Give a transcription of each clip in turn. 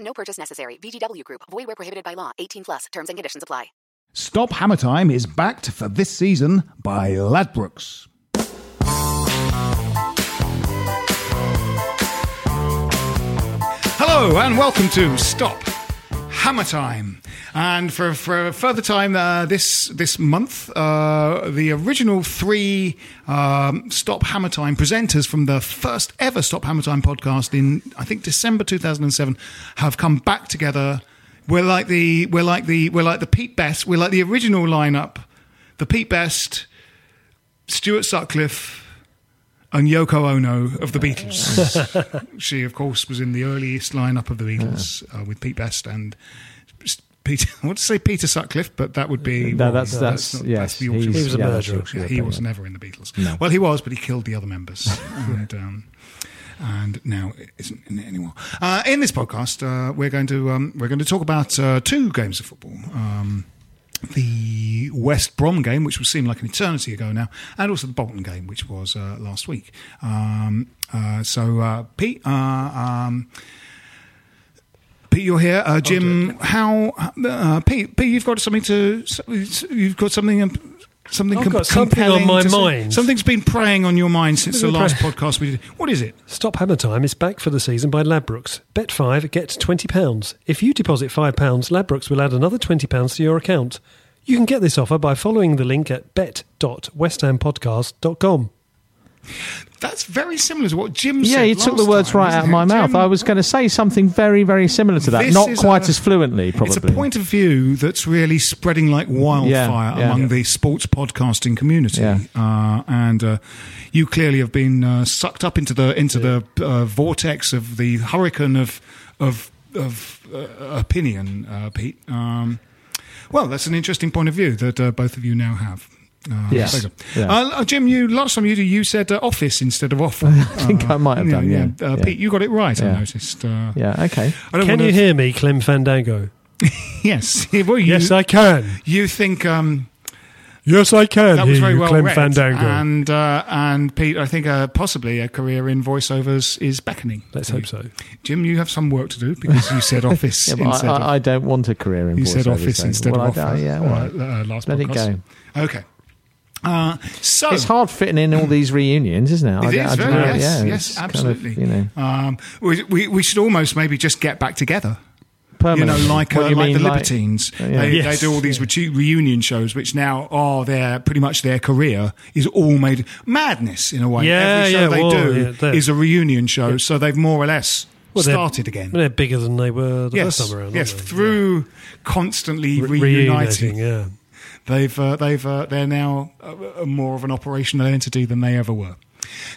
No purchase necessary. VGW Group. Void where prohibited by law. 18 plus. Terms and conditions apply. Stop Hammer Time is backed for this season by Ladbrokes. Hello and welcome to Stop Hammer Time. And for, for a further time uh, this this month, uh, the original three um, Stop Hammer Time presenters from the first ever Stop Hammer Time podcast in I think December 2007 have come back together. We're like the we're like the we're like the Pete Best. We're like the original lineup, the Pete Best, Stuart Sutcliffe, and Yoko Ono of the Beatles. she, of course, was in the earliest lineup of the Beatles uh, with Pete Best and Peter. I want to say Peter Sutcliffe, but that would be No, that's- that's- yes, the Yorkshire he's- He was a murderer. Yeah, he was never in the Beatles. No. Well, he was, but he killed the other members, and um, and now isn't in it anymore. Uh, in this podcast, uh, we're going to um, we're going to talk about uh, two games of football. Um, the West Brom game, which will seem like an eternity ago now, and also the Bolton game, which was uh, last week. Um, uh, so, uh, Pete, uh, um, Pete, you're here. Uh, Jim, how? Uh, Pete, Pete, you've got something to. You've got something. Something I've com- got something on compelling my to say. mind. Something's been preying on your mind since the last podcast we did. What is it? Stop Hammer Time is back for the season by Ladbrokes. Bet 5, get £20. If you deposit £5, Ladbrokes will add another £20 to your account. You can get this offer by following the link at bet.westhampodcast.com. That's very similar to what Jim Yeah, said. Yeah, you took the words time, right out of my mouth. I was going to say something very, very similar to that. Not quite a- as fluently, probably. It's a point of view that's really spreading like wildfire Yeah, yeah. among the sports podcasting community, uh, and uh, you clearly have been uh, sucked up into the into the uh, vortex of the hurricane of of of uh, opinion, uh, Pete. Um, well, that's an interesting point of view that uh, both of you now have. Uh, Yes. Yeah. Uh, Jim, you last time you did, you said uh, office instead of off. I think I might have done, yeah. Uh, Yeah. Pete, you got it right. I noticed. Uh, yeah, okay. I don't Can wanna- you hear me, Clem Fandango? Yes. Well, you, yes, I can. you think um, Yes, I can that was very you, well Clem read, Fandango. and uh, and Pete, I think uh, possibly a career in voiceovers is beckoning. Let's hope you. so. Jim, you have some work to do because you said office Yeah, instead I, of I, I don't want a career in you said voiceovers, office though. instead well, of I offer. Yeah, all right. uh, last Let it go. Okay. Uh, so It's hard fitting in all these reunions, isn't it? I It don't- is I very know, yes, yeah, yes, it's kind of, absolutely. you know, um, we, we we should almost maybe just get back together. You know, like uh, you like the mean, Libertines, Uh, yeah. they, Yes. they do all these re- reunion shows, which now are their pretty much their career is all made madness in a way. Yeah, Every show yeah, they well, do yeah, is a reunion show, so they've more or less Well, started again. They're bigger than they were the yes, first time around. yes, aren't through constantly Yeah. Re- reuniting, yeah. They've uh, they've uh, they're now uh, more of an operational entity than they ever were.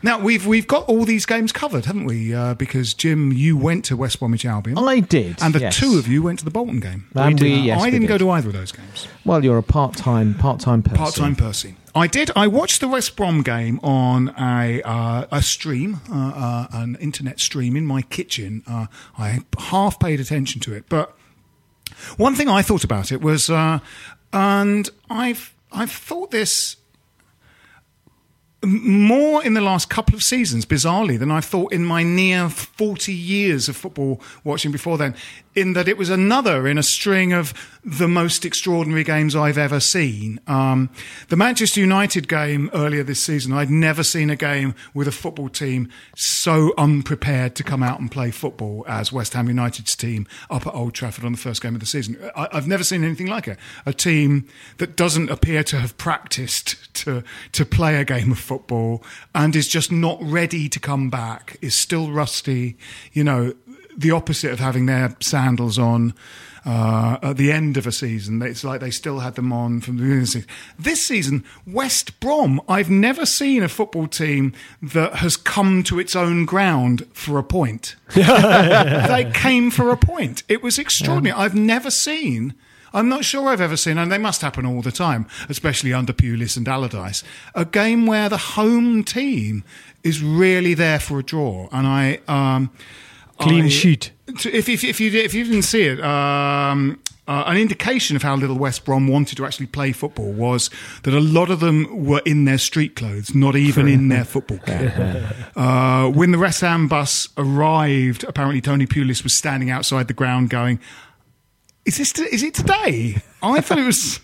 Now we've we've got all these games covered, haven't we? Uh, because Jim, you went to West Bromwich Albion. I did. and the yes. two of you went to the Bolton game. And we- yes, I didn't did. go to either of those games. Well, you're a part-time, part-time person. Part-time Percy. I did. I watched the West Brom game on a uh, a stream, uh, uh, an internet stream in my kitchen. Uh, I half paid attention to it, but One thing I thought about it was, uh, and I've I've thought this more in the last couple of seasons, bizarrely, than I thought in my near 40 years of football watching before then, in that it was another in a string of the most extraordinary games I've ever seen. Um, the Manchester United game earlier this season, I'd never seen a game with a football team so unprepared to come out and play football as West Ham United's team up at Old Trafford on the first game of the season. I, I've never seen anything like it. A team that doesn't appear to have practiced to, to play a game of football and is just not ready to come back, is still rusty, you know, the opposite of having their sandals on uh, at the end of a season. It's like they still had them on from the beginning of the season. This season, West Brom, I've never seen a football team that has come to its own ground for a point. they came for a point. It was extraordinary. I've never seen. I'm not sure I've ever seen, and they must happen all the time, especially under Pulis and Allardyce, a game where the home team is really there for a draw. And I, um, Clean I- sheet. If, if, if you if you didn't see it, um, uh, an indication of how little West Brom wanted to actually play football was that a lot of them were in their street clothes, not even in their football kit. uh, when the West Ham bus arrived, apparently Tony Pulis was standing outside the ground, going, "Is this? To, is it today?" I thought it was.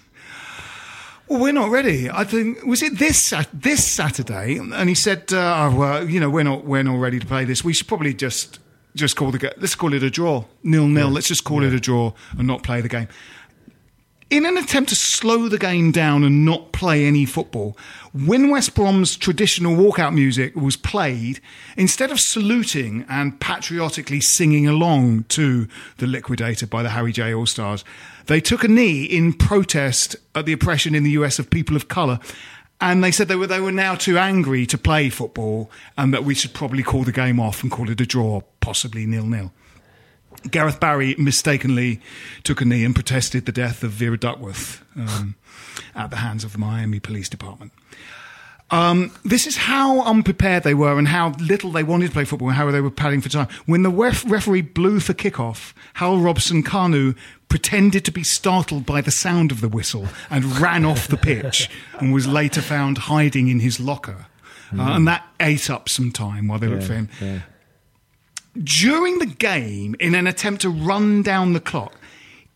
Well, we're not ready. I think was it this this Saturday, and he said, uh, oh, "Well, you know, we're not we're not ready to play this. We should probably just just call the let's call it a draw, nil nil. Let's just call it a draw and not play the game." In an attempt to slow the game down and not play any football, when West Brom's traditional walkout music was played, instead of saluting and patriotically singing along to The Liquidator by the Harry J. All Stars, they took a knee in protest at the oppression in the US of people of colour. And they said they were, they were now too angry to play football and that we should probably call the game off and call it a draw, possibly nil nil. Gareth Barry mistakenly took a knee and protested the death of Vera Duckworth um, at the hands of the Miami Police Department. Um, this is how unprepared they were and how little they wanted to play football and how they were padding for time. When the ref- referee blew for kickoff, Hal Robson Kanu pretended to be startled by the sound of the whistle and ran off the pitch and was later found hiding in his locker. Uh, and that ate up some time while they looked for him during the game in an attempt to run down the clock.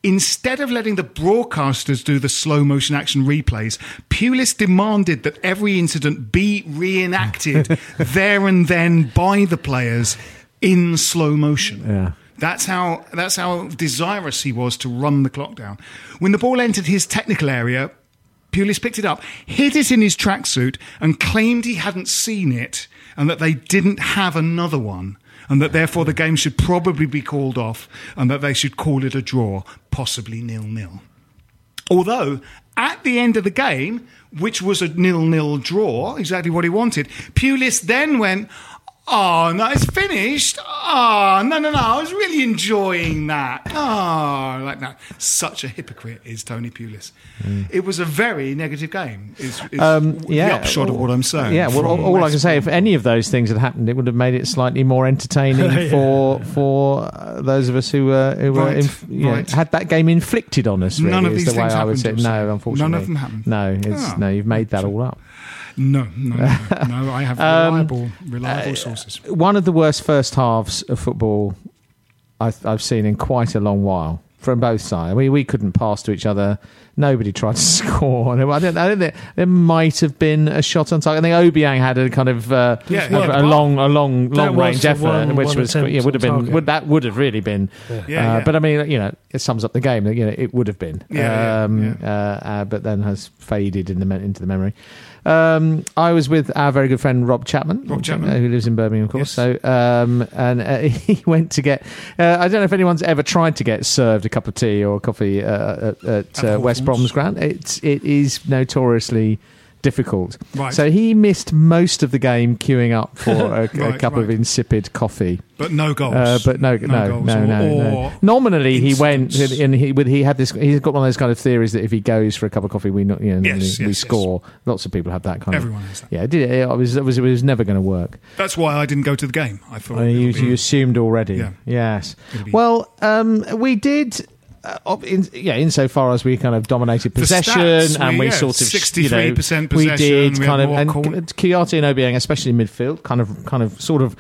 Instead of letting the broadcasters do the slow motion action replays, Pulis demanded that every incident be reenacted there and then by the players in slow motion. Yeah. That's how that's how desirous he was to run the clock down. When the ball entered his technical area, Pulis picked it up, hid it in his tracksuit, and claimed he hadn't seen it and that they didn't have another one, and that therefore the game should probably be called off and that they should call it a draw, possibly nil nil. Although at the end of the game, which was a nil nil draw, exactly what he wanted, Pulis then went. Oh no, it's finished. Oh no, no, no! I was really enjoying that. Oh, like that. Such a hypocrite is Tony Pulis. It was a very negative game. Is, is Um, the yeah, upshot of what I'm saying. Yeah, well, all, all I can say, if any of those things had happened, it would have made it slightly more entertaining for for uh, those of us who uh, who were inf- know, right. had that game inflicted on us. Really, None of is these the way things I would happened, say. No, unfortunately, None of them happened? No, it's, Ah. no, you've made that all up. No, no, no, no, I have Um, reliable, reliable uh, sources. One of the worst first halves of football I've, I've seen in quite a long while from both sides. We we couldn't pass to each other. Nobody tried to score. I don't, I don't think there might have been a shot on target. I think Obiang had a kind of uh, Yeah, a, yeah. a long a long long range effort, one- which one was yeah, would have been would, that would have really been. Yeah, uh. But I mean, you know, it sums up the game. You know, it would have been. Yeah, um. Uh, uh, but then has faded in the into the memory. Um, I was with our very good friend Rob Chapman, Rob Chapman. uh, who lives in Birmingham, of course. Yes. So, um, and uh, he went to get. Uh, I don't know if anyone's ever tried to get served a cup of tea or coffee uh, at, at uh, At West Brom's ground. It's it is notoriously difficult. Right. So he missed most of the game queuing up for a, a Right, cup of insipid coffee. But no goals. Uh, but no, no, no, goals. no, or, no, or Nominally, he went and he with he had this. He's got one of those kind of theories that if he goes for a cup of coffee, we not you know Yes, we yes, yes. score. Lots of people have that kind Everyone of. Everyone has that. Yeah, it, did, it was it was it was never going to work. That's why I didn't go to the game. I thought Uh, you, be- you assumed already. Yeah. Yes. Well, um, we did uh, in, yeah, insofar as we kind of dominated possession stats, and we- we yeah, sort of you know, 63% we did we kind of and corner- and Obiang, especially in midfield, kind of kind of sort of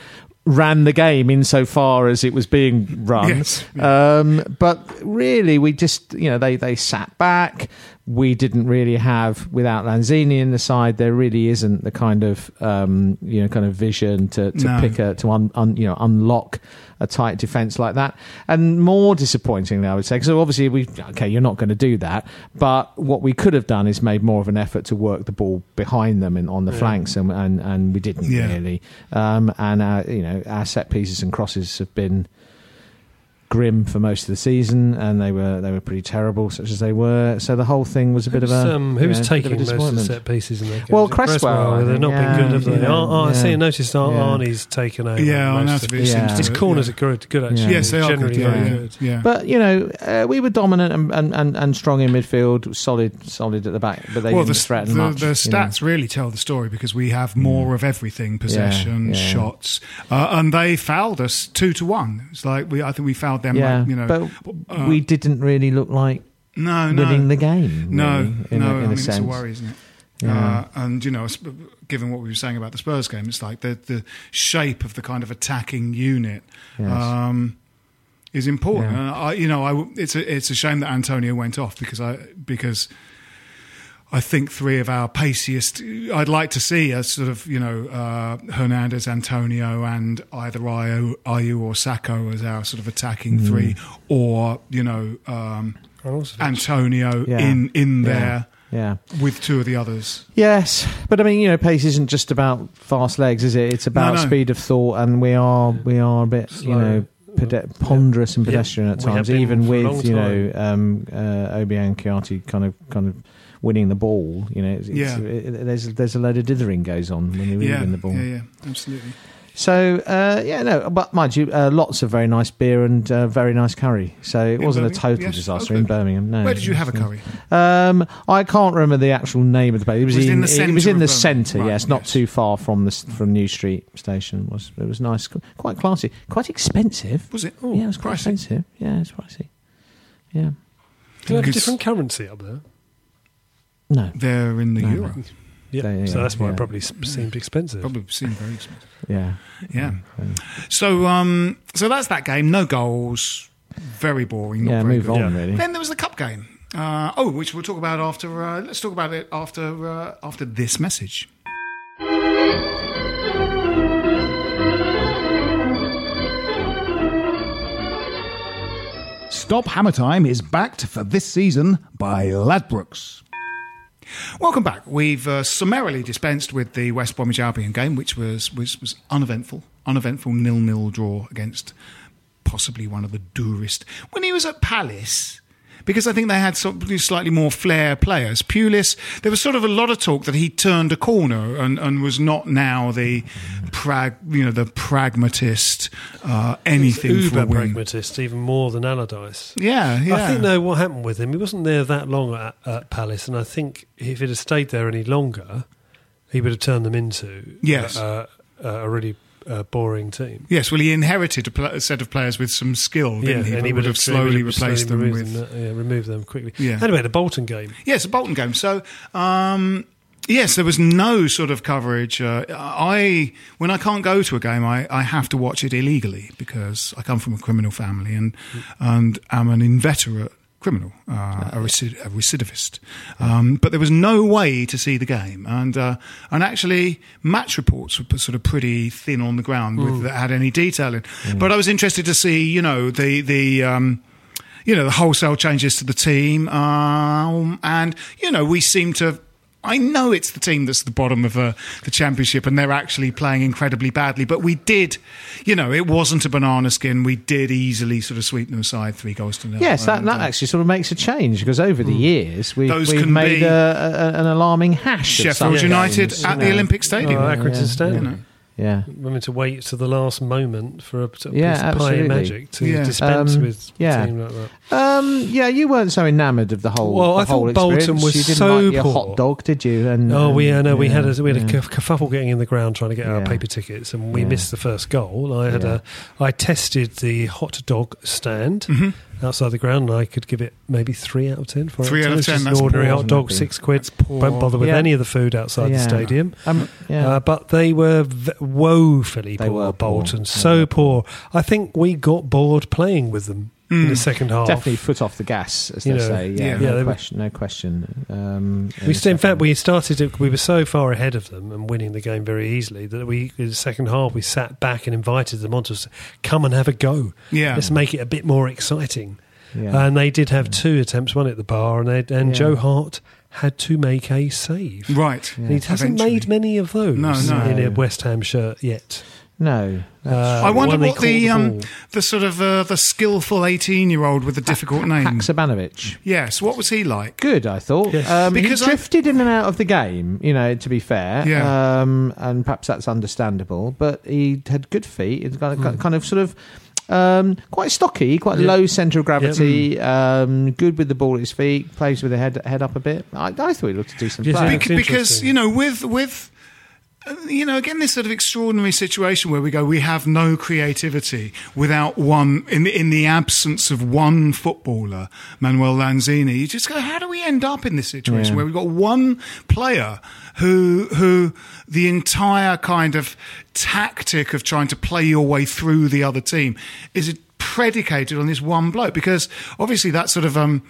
ran the game insofar as it was being run. Yes. Um, but really, we just you know they they sat back. We didn't really have without Lanzini in the side. There really isn't the kind of um, you know kind of vision to, to No. pick a to un, un, you know unlock a tight defense like that. And more disappointingly, I would say, because obviously we okay, you're not going to do that. But what we could have done is made more of an effort to work the ball behind them and on the flanks, and, and and we didn't Yeah. really. Um, and our, you know our set pieces and crosses have been grim for most of the season, and they were they were pretty terrible, such as they were. So the whole thing was a bit Who's, of a um, you who's know, taking bit of a most of the set pieces in that game? Well, Is Cresswell, They've think, not yeah, been good, have they? yeah, Oh, oh, I see. yeah. I noticed Ar- Yeah. Arnie's taken over. Yeah, I most know of it. be Yeah. seems His corners yeah. are good, good actually. Yes, they are Generally good. Yeah, very yeah, good. yeah. But you know, uh, we were dominant and, and, and, and strong in midfield, solid, solid at the back, but they well, didn't the, threaten the, much. the you know. stats really tell the story because we have more of everything: possession, yeah. shots, uh, and they fouled us two to one. It's like we, I think we fouled them. yeah, like, you know, but uh, we didn't really look like no, no, winning the game. No, really, in no, a, I in mean a it's a sense. worry, isn't it? Yeah. Uh, and you know, given what we were saying about the Spurs game, it's like the the shape of the kind of attacking unit Yes. um, is important. Yeah. And I, you know, I, it's a it's a shame that Antonio went off because I because. I think three of our paciest. I'd like to see a sort of, you know, uh, Hernandez, Antonio, and either Ayew, Ayew or Sakho as our sort of attacking Mm. three, or you know, um, Antonio Yeah. in in there Yeah. with two of the others. Yes, but I mean, you know, pace isn't just about fast legs, is it? It's about no. speed of thought, and we are we are a bit, you know, pede- ponderous and Yeah. pedestrian at times, even for a long with you know um, uh, Obiang Kouyaté kind of kind of winning the ball. You know, it's, it's- Yeah. it, there's there's a load of dithering goes on when you really Yeah, win the ball. yeah, yeah, absolutely. So uh, yeah, no, but mind you, uh, lots of very nice beer and uh, very nice curry. So it In wasn't a total Yes. disaster Okay. in Birmingham. No, Where did you have a curry? Um, I can't remember the actual name of the place. It was, Was in, in the it was centre in the centre. Right, yes, not yes. too far from the from New Street Station. It was it was nice, quite classy, quite expensive. Was it? yeah, it was quite pricey. expensive. Yeah, it's pricey. Yeah, Do they have a different currency up there? No, They're in the No, euro. no. Yeah, Yeah, so that's why yeah. it probably s- seemed expensive. Probably seemed very expensive. yeah, Yeah. So, um, so that's that game. No goals. Very boring. Not yeah. very Move good. on, Yeah. really. Then there was the cup game. Uh, oh, which we'll talk about after. Uh, let's talk about it after uh, after this message. Stop Hammer Time is backed for this season by Ladbrokes. Welcome back. We've uh, summarily dispensed with the West Bromwich Albion game, which was was, was uneventful, uneventful nil nil draw against possibly one of the durest. When he was at Palace, because I think they had slightly more flair players. Pulis, there was sort of a lot of talk that he turned a corner and, and was not now the prag, you know, the pragmatist, uh, anything for Uber pragmatist, even more than Allardyce. Yeah, yeah. I think though what happened with him, he wasn't there that long at, at Palace, and I think if he'd have stayed there any longer, he would have turned them into Yes. uh, uh, a really uh, boring team. Yes, well, he inherited a, pl- a set of players with some skill, didn't he? and he would have slowly replaced slowly them with. them, uh, yeah, removed them quickly. Yeah. Anyway, the Bolton game. Yes, a Bolton game. So, um, yes, there was no sort of coverage. Uh, I when I can't go to a game, I, I have to watch it illegally because I come from a criminal family and and am an inveterate criminal, uh, a, recid- a recidivist. Um, but there was no way to see the game, and uh, and actually, match reports were sort of pretty thin on the ground with, that had any detail in. But I was interested to see, you know, the the. Um, you know, the wholesale changes to the team. Um, and, you know, we seem to. I know it's the team that's at the bottom of uh, the championship and they're actually playing incredibly badly, but we did, you know, it wasn't a banana skin. We did easily sort of sweep them aside three goals to nil. Yes, that, that uh, actually sort of makes a change because over the years we've, Those we've made a, a, an alarming hash. of some Sheffield United games, at you the. Olympic Stadium. Oh, Accrington yeah, Stanley. you know. Yeah, Women to wait to the last moment for a sort of Yeah, piece of pie absolutely. magic to Yeah. dispense Um, with yeah. a team like that. Um, yeah, you weren't so enamoured of the whole. Well, the I thought whole Bolton experience. was you didn't so like your poor. hot dog, did you? And Oh, we, and- uh, no, we had a, we had a yeah. kerf- kerfuffle getting in the ground trying to get our paper tickets, and we Yeah. missed the first goal. I had Yeah. a, I tested the hot dog stand, Mm-hmm. Outside the ground. And I could give it maybe three out of ten. Four Three out of It's 10, just that's an ordinary poor, hot dog, six quid. poor. Won't bother with Yeah. any of the food outside the stadium. Um, yeah. Uh, but they were v- woefully They poor, were. Bolton. They So were poor. I think we got bored playing with them in the second half. Definitely foot off the gas, as You they know, say. Yeah, yeah. no, Yeah, they were- question, no question. Um, We in fact, second- we started. To, we were so far ahead of them and winning the game very easily that we, in the second half, we sat back and invited them on to come and have a go. Yeah. let's make it a bit more exciting. Yeah. And they did have two attempts, one at the bar, and they, and Yeah. Joe Hart had to make a save. Right. And He hasn't Eventually. made many of those No, no. in a West Ham shirt yet. No. that's Uh, I wonder when what the the um, ball. the sort of uh, the skillful eighteen year old with the difficult name. Haksabanovic. Yes, what was he like? Good, I thought. Yes. Um, Because he I- drifted in and out of the game, you know, to be fair. Yeah. Um, and perhaps that's understandable. But he had good feet. He's got a kind of sort of um, quite stocky, quite Yeah. low centre of gravity, Hmm. um, good with the ball at his feet, plays with the head head up a bit. I, I thought he looked a decent Yes, player. That's because you know with with you know again this sort of extraordinary situation where we go we have no creativity without one in the, in the absence of one footballer Manuel Lanzini you just go how do we end up in this situation Yeah. where we've got one player who who the entire kind of tactic of trying to play your way through the other team is predicated on this one bloke because obviously that sort of um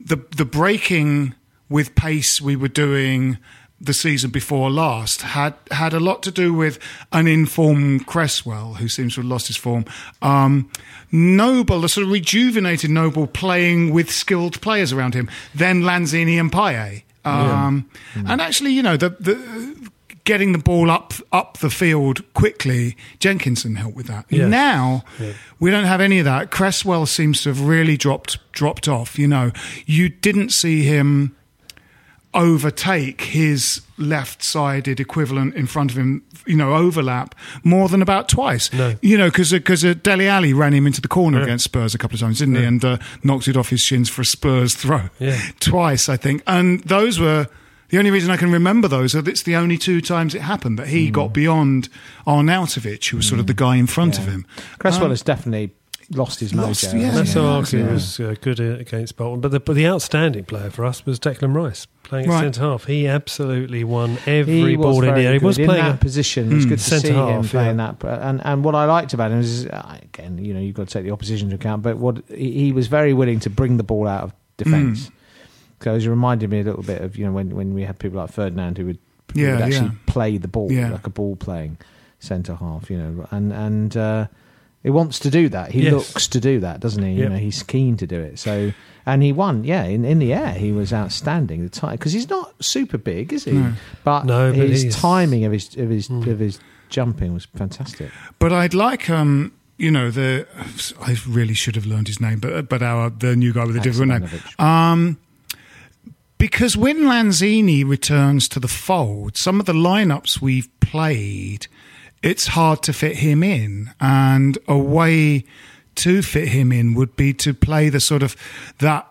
the the breaking with pace we were doing the season before last had had a lot to do with an informed Cresswell who seems to have lost his form. Um, Noble, a sort of rejuvenated Noble, playing with skilled players around him. Then Lanzini and Paye, um, and actually, you know, the the getting the ball up up the field quickly. Jenkinson helped with that. Yes. Now we don't have any of that. Cresswell seems to have really dropped dropped off. You know, you didn't see him overtake his left-sided equivalent in front of him, you know, overlap more than about twice. No. You know, because because uh, Dele Alli ran him into the corner Yeah. against Spurs a couple of times, didn't he? And uh, knocked it off his shins for a Spurs throw Yeah. twice, I think. And those were the only reason I can remember those. Are it's the only two times it happened that Mm. he got beyond Arnautovic, who was sort of the guy in front of him. Cresswell Um, has definitely lost his lost- mojo. yeah, hasn't That's he? how yeah. was uh, good against Bolton. But the, but the outstanding player for us was Declan Rice playing Right. at centre half. He absolutely won every he ball in the air. He good was in playing that a- position. It's Mm. good to Centre see him half, playing yeah. that. And and what I liked about him is uh, again, you know, you've got to take the opposition into account. But what he, he was very willing to bring the ball out of defence. Mm. So it reminded me a little bit of you know when when we had people like Ferdinand who would, who Yeah, would actually yeah. play the ball Yeah. like a ball playing centre half. You know, and and. Uh, he wants to do that. He Yes. looks to do that, doesn't he? You Yep. know, he's keen to do it. So, and he won. Yeah, in, in the air, he was outstanding. The time because he's not super big, is he? No. But, No, but his he's- timing of his of his Mm. of his jumping was fantastic. But I'd like, um, you know, the I really should have learned his name, but but our the new guy with a different name. Um, because when Lanzini returns to the fold, some of the lineups we've played, it's hard to fit him in, and a way to fit him in would be to play the sort of that.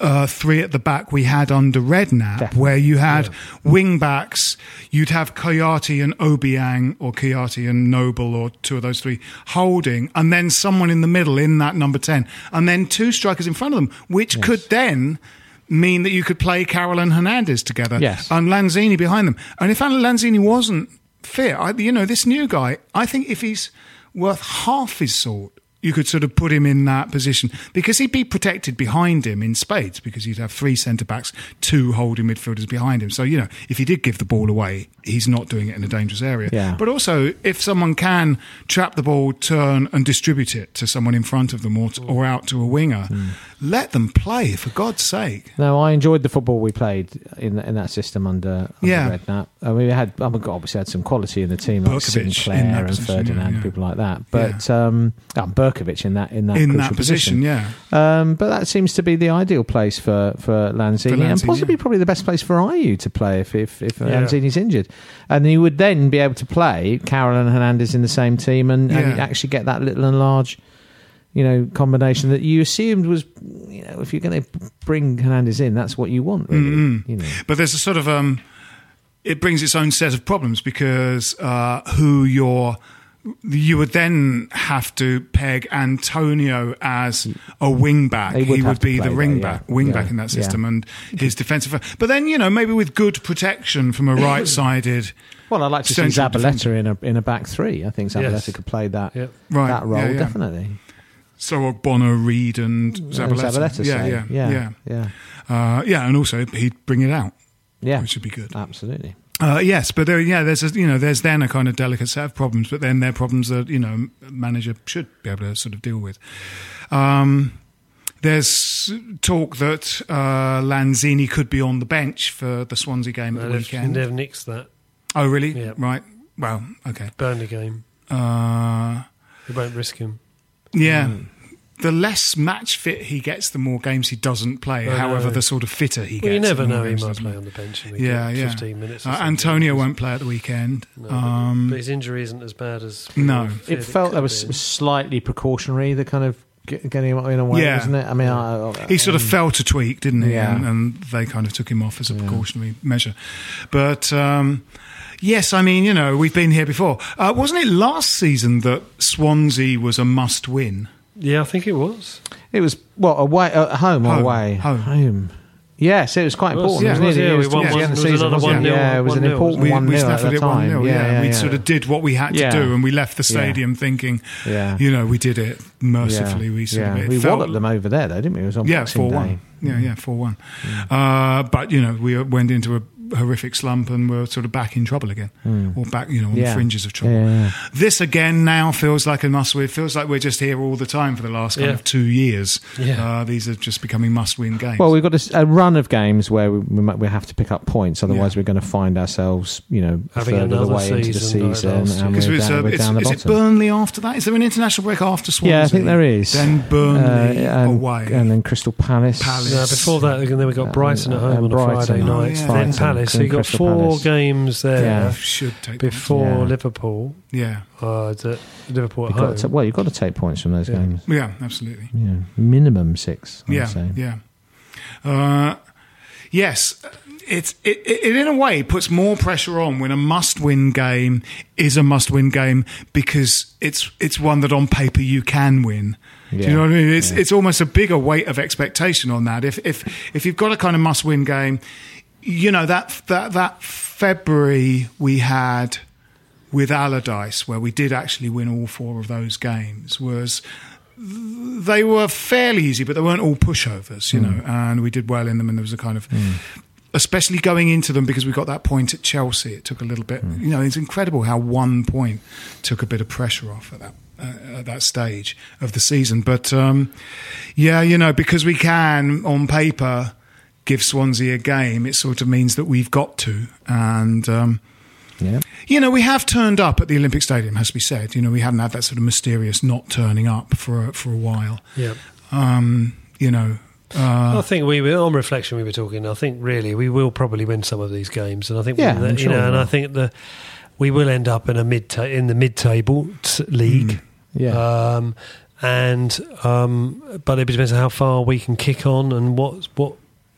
Uh, three at the back we had under Redknapp, Definitely. where you had wing backs, you'd have Kouyaté and Obiang, or Kouyaté and Noble, or two of those three holding, and then someone in the middle in that number 10, and then two strikers in front of them, which could then mean that you could play Carroll and Hernandez together, Yes. and Lanzini behind them. And if Lanzini wasn't fit, I, you know, this new guy, I think if he's worth half his salt, you could sort of put him in that position because he'd be protected behind him in spades because you'd have three centre backs, two holding midfielders behind him. So, you know, if he did give the ball away, he's not doing it in a dangerous area. Yeah. But also, if someone can trap the ball, turn and distribute it to someone in front of them or, to, or out to a winger, hmm. Let them play, for God's sake. No, I enjoyed the football we played in in that system under, under Yeah. Redknapp. I mean, we had my God, obviously had some quality in the team, like Berkovic Sinclair and position, Ferdinand, yeah, yeah. people like that. But um, oh, Berkovic in that in that in that position, yeah. Um, but that seems to be the ideal place for for Lanzini, For and possibly yeah. probably the best place for Ayew to play if if, if Yeah. Lanzini's injured, and he would then be able to play Carroll and Hernandez in the same team and, and actually get that little and large. You know, combination that you assumed was, you know, if you're going to bring Hernandez in, that's what you want, really. Mm-mm. You know, But there's a sort of um, it brings its own set of problems because uh, who you're you would then have to peg Antonio as a wing back. He He would would, have to be play the there, ring yeah. back, wing Yeah, back in that yeah. system, and his defensive. But then you know maybe with good protection from a right-sided. Well, I'd like to see Central Zabaleta in a in a back three. I think Zabaleta Yes. could play that Yep. Right, that role yeah, yeah. definitely. So Bono, Reid, and And Zabaleta. Zabaleta, yeah, yeah, yeah, yeah, yeah, Uh, yeah, and also he'd bring it out, yeah. which would be good. Absolutely. Uh, yes, but there, yeah, there's a, you know there's then a kind of delicate set of problems, but then they're problems that you know a manager should be able to sort of deal with. Um, there's talk that uh, Lanzini could be on the bench for the Swansea game at the weekend. they've nixed that Oh, really? Yeah. Right. Well, okay. Burnley game, Uh, they won't risk him. Yeah. Hmm. The less match fit he gets, the more games he doesn't play. I However, know. the sort of fitter he Well, you never know. He might doesn't play on the bench and Yeah, get yeah. 15 minutes. Uh. Antonio won't play at the weekend. No, but- um, but his injury isn't as bad as No. It felt could that was be. slightly precautionary. The kind of get, getting him in a way, Yeah. wasn't it? I mean, I, I, he sort of felt a tweak, didn't he? Yeah. And, and they kind of took him off as a precautionary measure. But um, yes, I mean, you know, we've been here before. Uh, wasn't it last season that Swansea was a must win? Yeah, I think it was. It was well away at home or Home, away home. Yes, it was quite It was, important. yeah, wasn't it was, it? yeah, It we was won towards one- the end of it the was season, another wasn't 1-0, Yeah, it was an important We, one we 0 at the it 1 time. 0. Yeah, we yeah. sort of did what we had to Yeah. do, and we left the Yeah. stadium thinking, Yeah. you know, we did it mercifully. We sort yeah. of we felt- walloped them over there, though, didn't we? It was on Yeah, four one. Yeah, yeah, four one. Uh, but you know, we went into a horrific slump and we're sort of back in trouble again, or back, you know, on Yeah. the fringes of trouble. Yeah, yeah. This again now feels like a must win. It feels like we're just here all the time for the last kind Yeah. of two years. Yeah. Uh, these are just becoming must win games. Well, we've got a run of games where we, we, might, we have to pick up points, otherwise Yeah. we're going to find ourselves, you know, a Having third of the way into the season like season, last year. and because we're it's, down, uh, we're it's, down the is bottom. it Burnley after that? Is there an international break after Swansea? Yeah, I think there is. Then Burnley Uh, and, away. and then Crystal Palace. Palace. No, before that, then we got Uh, Brighton at home on a Brighton. Friday Oh, night. yeah. Then Brighton, Palace. So then you got Crystal four Palace. games there Yeah. should take before Yeah. Liverpool. Yeah, Uh, the- Liverpool at You've got home. to, well, you've got to take points from those Yeah. games. yeah, absolutely. Yeah, minimum six. I'd yeah, say. yeah. Uh, yes, it's it, it in a way puts more pressure on when a must-win game is a must-win game because it's it's one that on paper you can win. Do Yeah. you know what I mean? It's Yeah. it's almost a bigger weight of expectation on that. If if if you've got a kind of must-win game, you know that that that February we had with Allardyce, where we did actually win all four of those games, was they were fairly easy, but they weren't all pushovers, you know, and we did well in them, and there was a kind of. Especially going into them because we got that point at Chelsea, it took a little bit. You know, it's incredible how one point took a bit of pressure off at that uh, at that stage of the season. But um, yeah, you know, because we can on paper give Swansea a game, it sort of means that we've got to, and um, Yeah. you know, we have turned up at the Olympic Stadium, has to be said. You know, we haven't had that sort of mysterious not turning up for a, for a while. yeah. Um, you know, uh, I think we were on reflection. We were talking. I think really we will probably win some of these games, and I think Yeah, we, I'm you know, we and will. I think the we will end up in a mid ta- in the mid table t- league. Yeah. Um, and um, but it depends on how far we can kick on and what what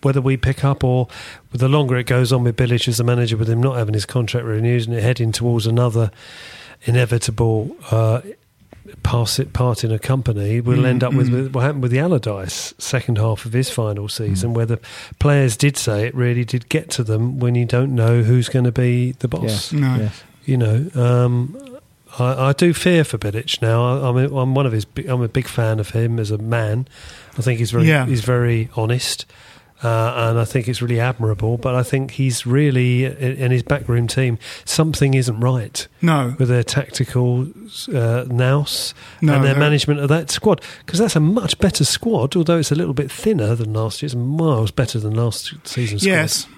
whether we pick up or the longer it goes on with Bilic as the manager, with him not having his contract renewed and it heading towards another inevitable uh, pass it part in a company, we'll Mm, end up with, mm. with what happened with the Allardyce second half of his final season, where the players did say it really did get to them when you don't know who's going to be the boss Yes. No. Yes. you know, um, I, I do fear for Bilic now. I, I'm, a, I'm one of his. I'm a big fan of him as a man. I think he's very Yeah. he's very honest, uh, and I think it's really admirable. But I think he's really in, his backroom team. Something isn't right no, with their tactical uh, nous No, and their they're- management of that squad because that's a much better squad. Although it's a little bit thinner than last year, it's miles better than last season's squad.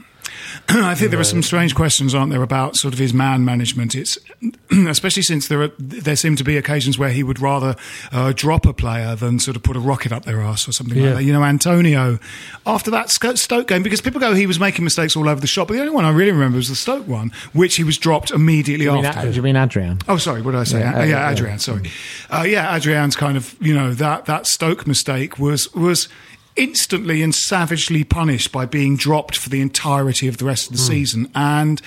I think there are some strange questions, aren't there, about sort of his man management. It's especially since there are there seem to be occasions where he would rather uh, drop a player than sort of put a rocket up their ass or something Yeah. like that. You know, Antonio after that Stoke game, because people go he was making mistakes all over the shop, but the only one I really remember was the Stoke one, which he was dropped immediately you, after. do you mean Adrian? Oh, sorry. What did I say? Yeah, uh, yeah Adrian. Sorry. Uh, yeah, Adrian's kind of you know that that Stoke mistake was was instantly and savagely punished by being dropped for the entirety of the rest of the hmm. season and.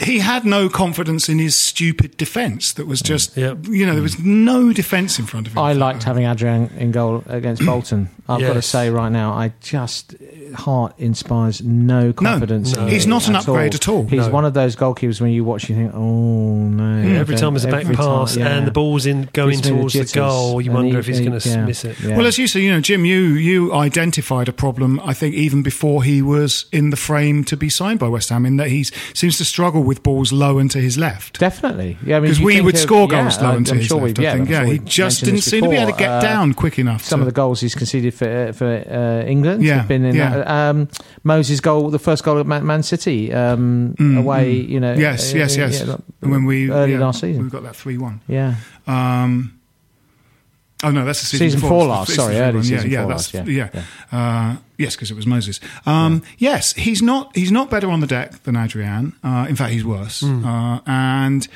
He had no confidence in his stupid defence. That was just, Yep. you know, there was no defence in front of him. I liked having Adrian in goal against Bolton. I've got to say right now, I just Hart inspires no confidence. no. in He's not an upgrade at all. He's No. one of those goalkeepers when you watch, you think, oh no. Every time there's a back Every time, pass yeah. and the ball's in going Gives me the towards the goal, you wonder he- if he's he- going to yeah. miss it. Yeah. Well, as you say, you know, Jim, you you identified a problem. I think even before he was in the frame to be signed by West Ham, in that he seems to struggle with balls low and to his left. Definitely, yeah. I mean, Because we would score yeah, goals low and to I'm his sure left. I yeah, think, yeah, sure he just didn't seem to be able to get Uh, down quick enough. Some to- of the goals he's conceded for uh, for uh, England Yeah, have been in yeah. that. Um, Moses' goal, the first goal at Man, Man City um, away. You know, Mm, yes, uh, yes, uh, yes. yeah, when we early yeah, last season. we got that three one. yeah. Um, oh no, that's the season, Season four last, sorry, early season yeah, yeah, four that's, last, yeah, yeah, Uh, yes, because it was Moses. Um, Yes, he's not. He's not better on the deck than Adrian. Uh, in fact, he's worse. Hmm. Uh, and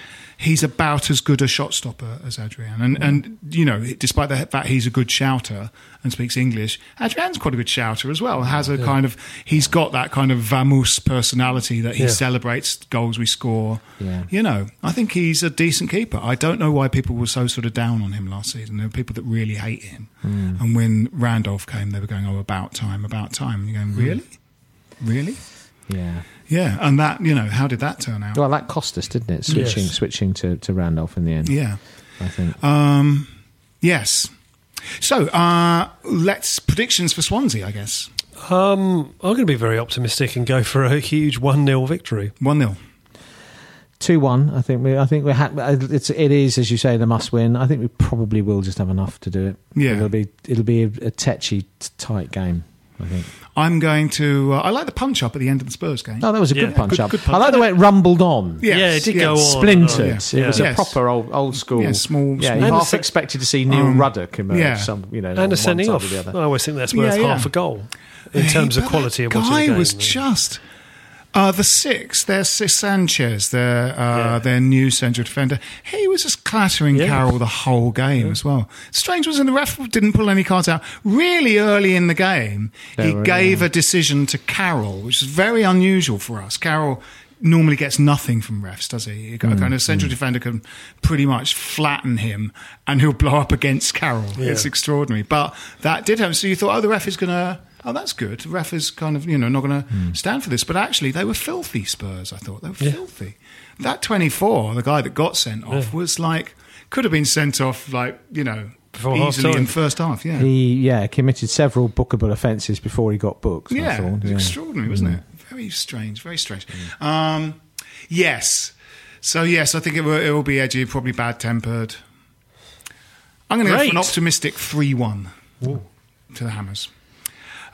he's about as good a shot stopper as Adrian. And and you know, despite the fact he's a good shouter and speaks English, Adrian's quite a good shouter as well. Has a kind of he's got that kind of vamoose personality that he Yeah. celebrates goals we score. Yeah. You know, I think he's a decent keeper. I don't know why people were so sort of down on him last season. There were people that really hate him. Hmm. And when Randolph came, they were going, "Oh, about time, about time." And you're Hmm. going, "Really, really?" Yeah. Yeah. And that, you know, how did that turn out? Well, that cost us, didn't it? Switching, Yes. switching to, to Randolph in the end. Yeah. I think. Um, yes. So, uh, let's predictions for Swansea. I guess Um, I'm going to be very optimistic and go for a huge 1 0 victory. one 0 Two one. I think we. I think we had. It's. It is as you say the must win. I think we probably will just have enough to do it. Yeah. It'll be. It'll be a, a tetchy, tight game. I think. I'm going to. Uh, I like the punch up at the end of the Spurs game. Oh, that was a Yeah, good punch good- up. good punch I like the way it rumbled on. Yes, yeah, it did yes. go on. Splintered. Oh, yeah. It was Yeah. a proper old old school. Yeah, small- Yeah, small- you half se- expected to see Neil Um, Ruddock emerge. yeah. Some, you know, on And a one sending off. or the other. I always think that's worth Yeah, yeah. half a goal in terms of quality that of watching guy the game. was just uh, the six. There's Sanchez, their uh, Yeah. their new central defender. He was just clattering Yeah. Carroll the whole game as well. Strange was in the ref didn't pull any cards out really early in the game. He were, gave a decision to Carroll, which is very unusual for us. Carroll. Normally gets nothing from refs, does he? A Mm, kind of central defender can pretty much flatten him, and he'll blow up against Carroll. Yeah. It's extraordinary. But that did happen. So you thought, oh, the ref is going to. Oh, that's good. The ref is kind of, you know, not going to Hmm. stand for this. But actually, they were filthy Spurs, I thought. They were filthy. That 24, the guy that got sent off, was like, could have been sent off, like, you know, Before easily time. in first half. Yeah. He yeah committed several bookable offences before he got booked. I yeah. thought. It was Yeah. extraordinary, wasn't Hmm. it? Very strange. Very strange. Um, yes. So, yes, I think it will, it will be edgy, probably bad tempered. I'm going to go for an optimistic 3 1 to the Hammers.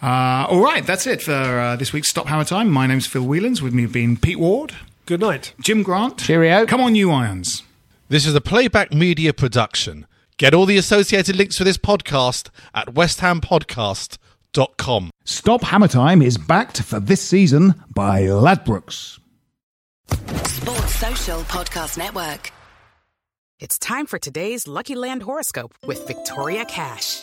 Uh, all right, that's it for uh, this week's Stop Hammer Time. My name's Phil Whelans. With me have been Pete Ward, Good night. Jim Grant. Cheerio. Come on, you Irons. This is a playback media production. Get all the associated links for this podcast at westhampodcast.com. Stop Hammer Time is backed for this season by Ladbrokes. Sports Social Podcast Network. It's time for today's Lucky Land horoscope with Victoria Cash.